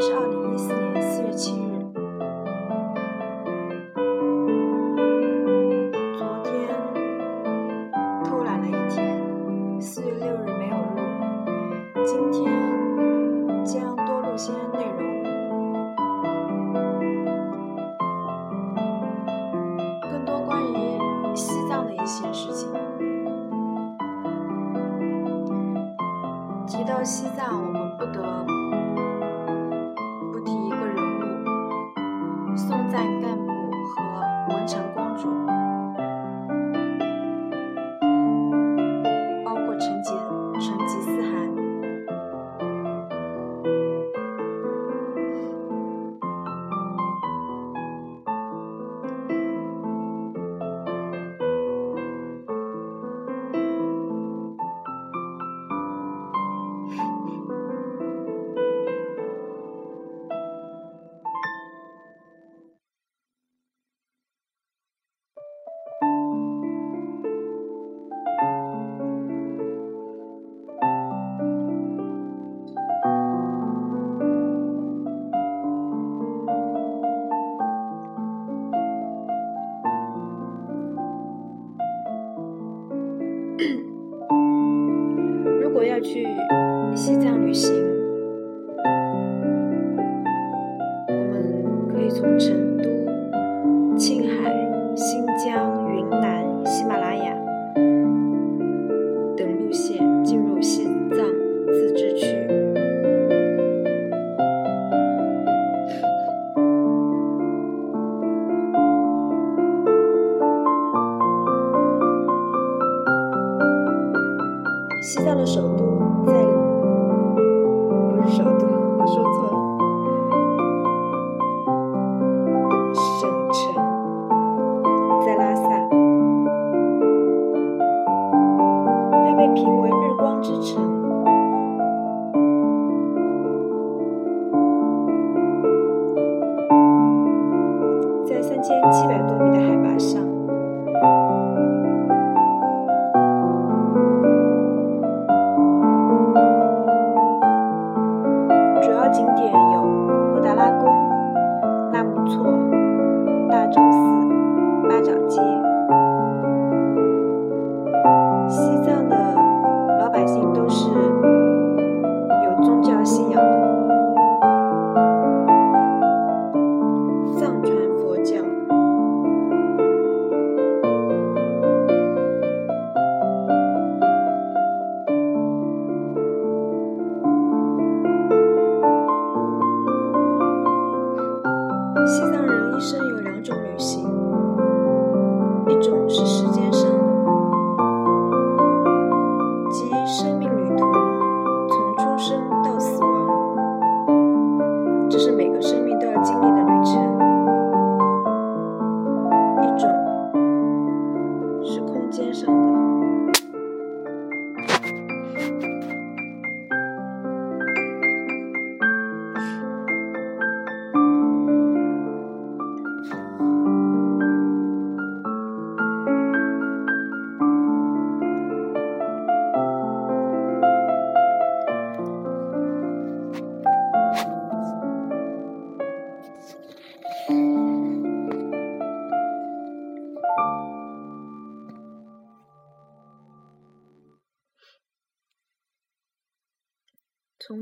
是二零一四年青海、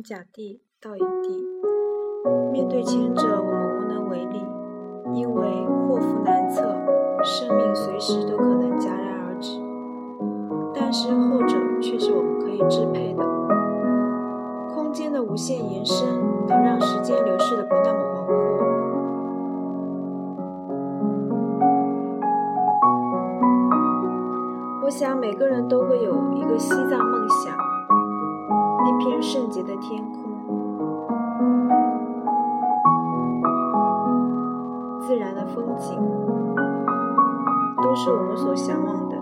甲地到乙地，面对前者我们无能为力，因为祸福难测，生命随时都可能戛然而止。但是后者却是我们可以支配的。空间的无限延伸，能让时间流逝的不那么模糊。我想每个人都会有一个西藏梦想。一片圣洁的天空，自然的风景，都是我们所向往的。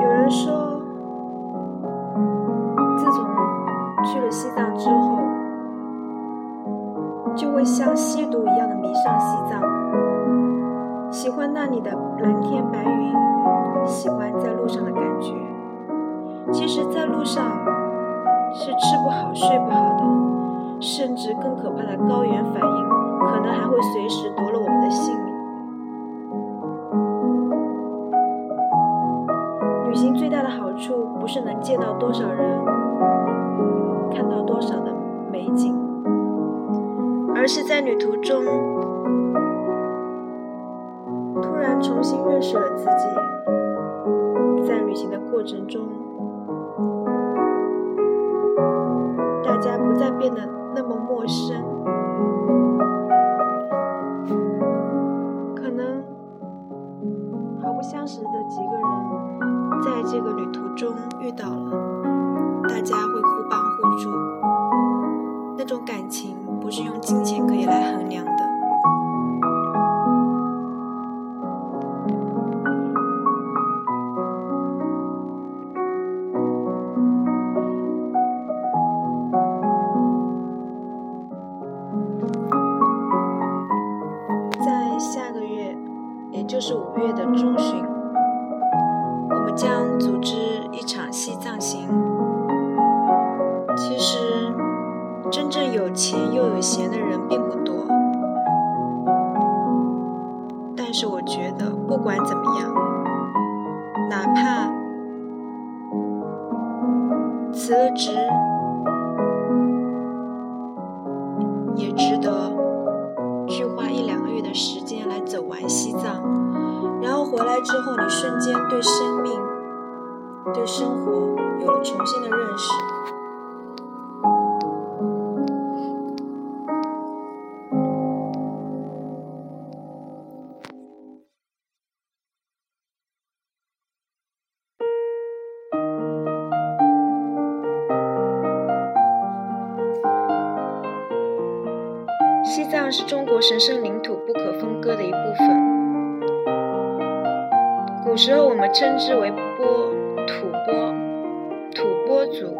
有人说，自从去了西藏之后，就会像吸毒一样的迷上西藏，喜欢那里的蓝天白云，喜欢在路上的感觉。其实在路上是吃不好睡不好的，甚至更可怕的高原反应，可能还会随时夺了我们的性命。旅行最大的好处不是能见到多少人，看到多少的美景，而是在旅途中突然重新认识了自己，旅行的过程中。大家不再变得觉得不管怎么样，哪怕辞了职，也值得去花一两个月的时间来走完西藏。然后回来之后，你瞬间对生命、对生活有了重新的认识。神圣领土不可分割的一部分。古时候，我们称之为波吐蕃吐蕃族。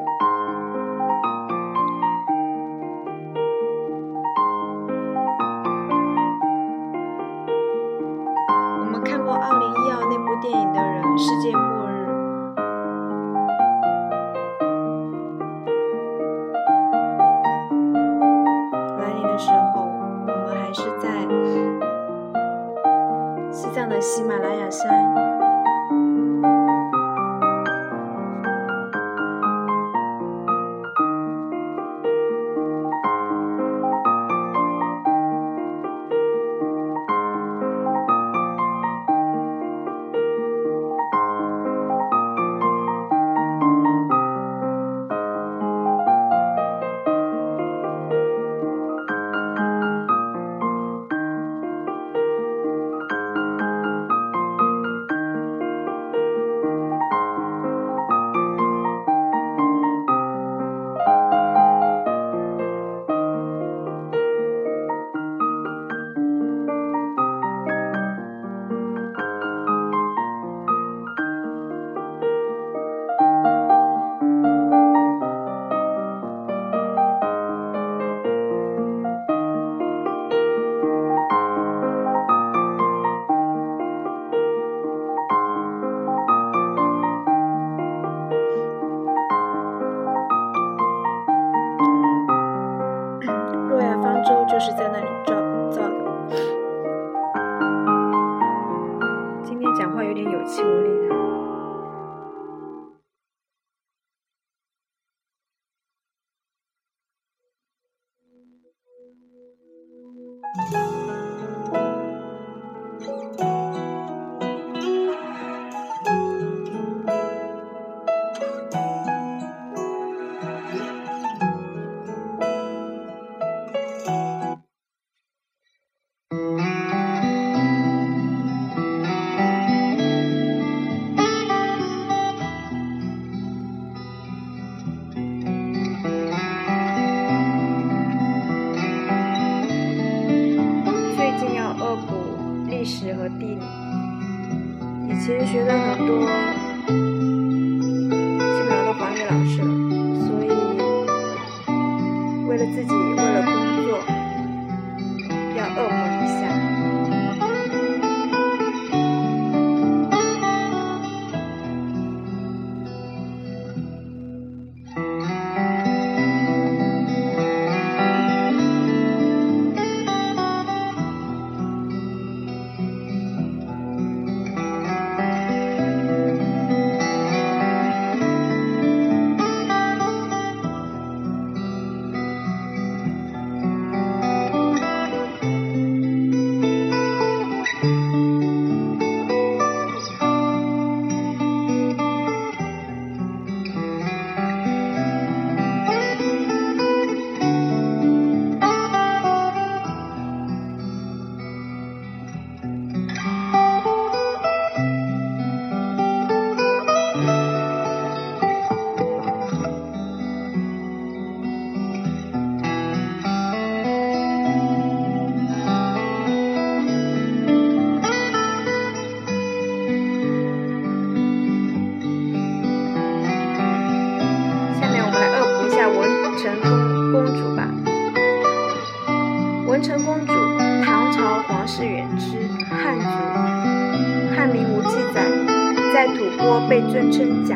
是在历史和地理，以前学的很多，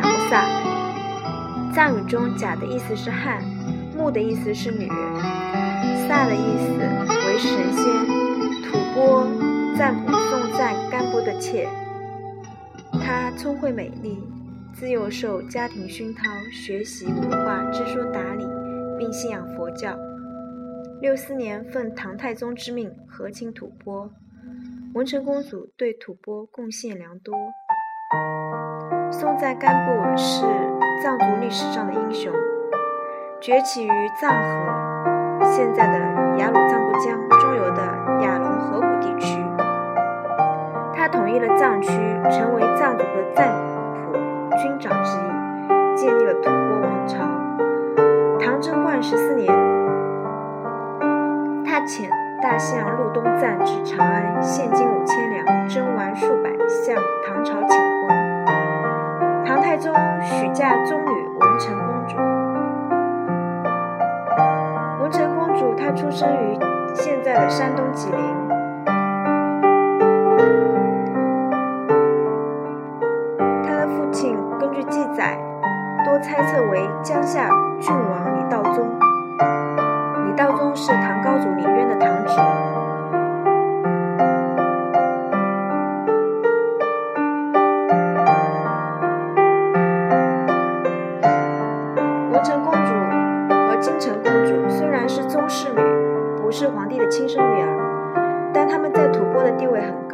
菩萨。藏语中“贾”的意思是汉，“木”的意思是女，“萨”的意思为神仙。吐蕃赞普颂赞干布的妾。她聪慧美丽，自幼受家庭熏陶，学习文化，知书达理，并信仰佛教。六四年，奉唐太宗之命，和亲吐蕃。文成公主对吐蕃贡献良多。松赞干布是藏族历史上的英雄，崛起于藏河（现在的雅鲁藏布江）中游的雅龙河谷地区。他统一了藏区，成为藏族的赞普军长之一，建立了吐蕃王朝。唐贞观十四年，他遣。大相路东赞至长安，现金五千两，珍玩数百，向唐朝请婚。唐太宗许嫁宗女文成公主。文成公主她出生于现在的山东济宁。她的父亲根据记载，多猜测为江夏是皇帝的亲生女儿，但他们在吐蕃的地位很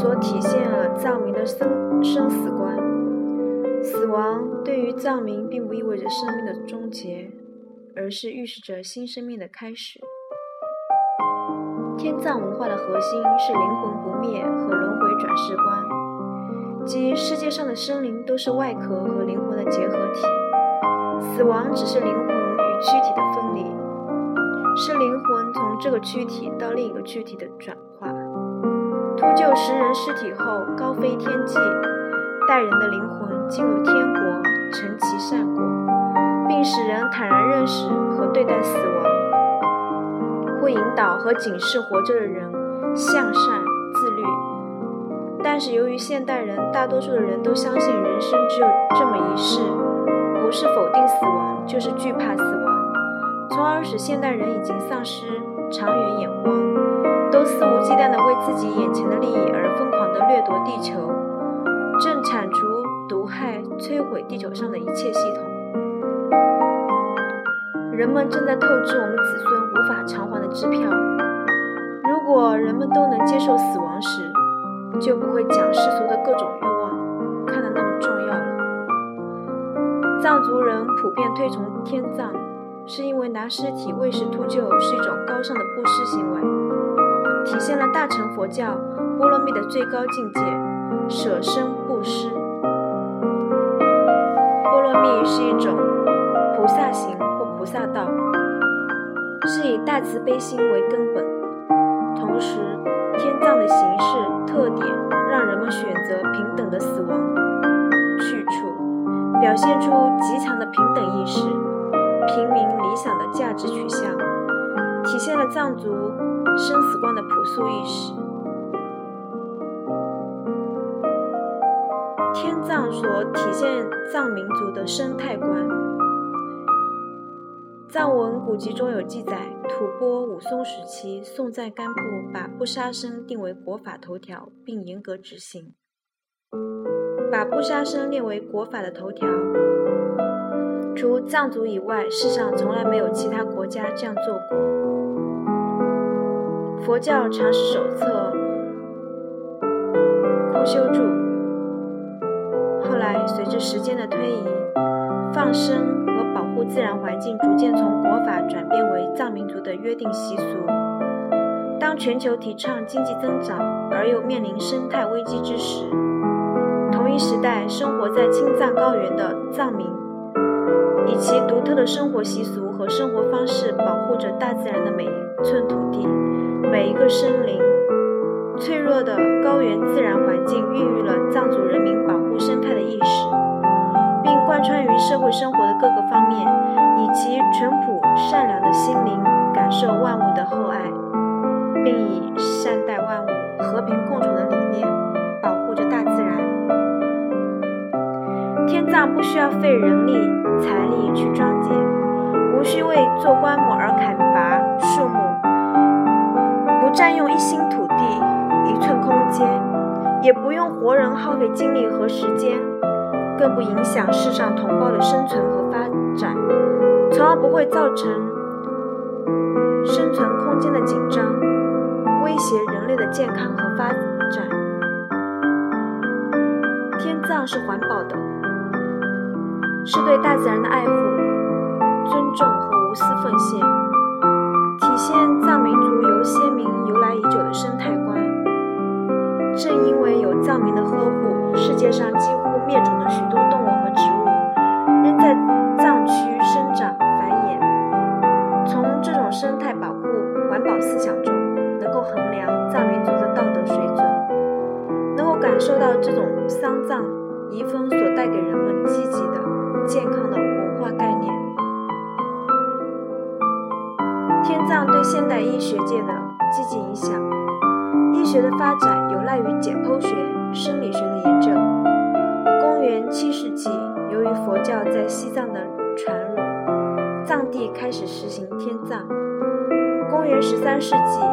所体现了藏民的生生死观，死亡对于藏民并不意味着生命的终结，而是预示着新生命的开始。天葬文化的核心是灵魂不灭和轮回转世观，即世界上的生灵都是外壳和灵魂的结合体，死亡只是灵魂与躯体的分离，是灵魂从这个躯体到另一个躯体的转化。秃鹫食人尸体后高飞天际，带人的灵魂进入天国，成其善果，并使人坦然认识和对待死亡。会引导和警示活着的人向善自律，但是由于现代人大多数的人都相信人生只有这么一世，不是否定死亡，就是惧怕死亡，从而使现代人已经丧失长远眼光，都肆无忌惮地为自己眼前的利益而疯狂地掠夺地球，正铲除、毒害、摧毁地球上的一切系统。人们正在透支我们子孙无法偿还的支票。如果人们都能接受死亡时，就不会将世俗的各种欲望看得那么重要了。藏族人普遍推崇天葬，是因为拿尸体喂食秃鹫是一种高尚的布施行为，体现了大乘佛教波罗蜜的最高境界——舍身布施。波罗蜜是一种菩萨行或。菩萨道是以大慈悲心为根本，同时天葬的形式特点让人们选择平等的死亡去处，表现出极强的平等意识、平民理想的价值取向，体现了藏族生死观的朴素意识。天葬所体现藏民族的生态观。藏文古籍中有记载，吐蕃武松时期，宋赞干布把不杀生定为国法头条，并严格执行。把不杀生列为国法的头条，除藏族以外，世上从来没有其他国家这样做过。佛教常识手册枯修注，后来随着时间的推移，放生和保护。自然环境逐渐从国法转变为藏民族的约定习俗。当全球提倡经济增长而又面临生态危机之时，同一时代生活在青藏高原的藏民，以其独特的生活习俗生活方式，保护着大自然的每一寸土地、每一个生灵。脆弱的高原自然环境孕育了藏族人民保护生态的意识。并贯穿于社会生活的各个方面，以其淳朴善良的心灵感受万物的厚爱，并以善待万物、和平共处的理念保护着大自然。天葬不需要费人力财力去装结，无需为做棺木而砍伐树木，不占用一星土地、一寸空间，也不用活人耗费精力和时间。更不影响世上同胞的生存和发展，从而不会造成生存空间的紧张，威胁人类的健康和发展。天葬是环保的，是对大自然的爱护、尊重和无私奉献，体现藏民族由先民由来已久的生态观。正因为有藏民的呵护，世界上几乎灭种的许多动物和植物，仍在藏区生长繁衍。从这种生态保护、环保思想中，能够衡量藏民族的道德水准，能够感受到这种丧葬遗风三十几，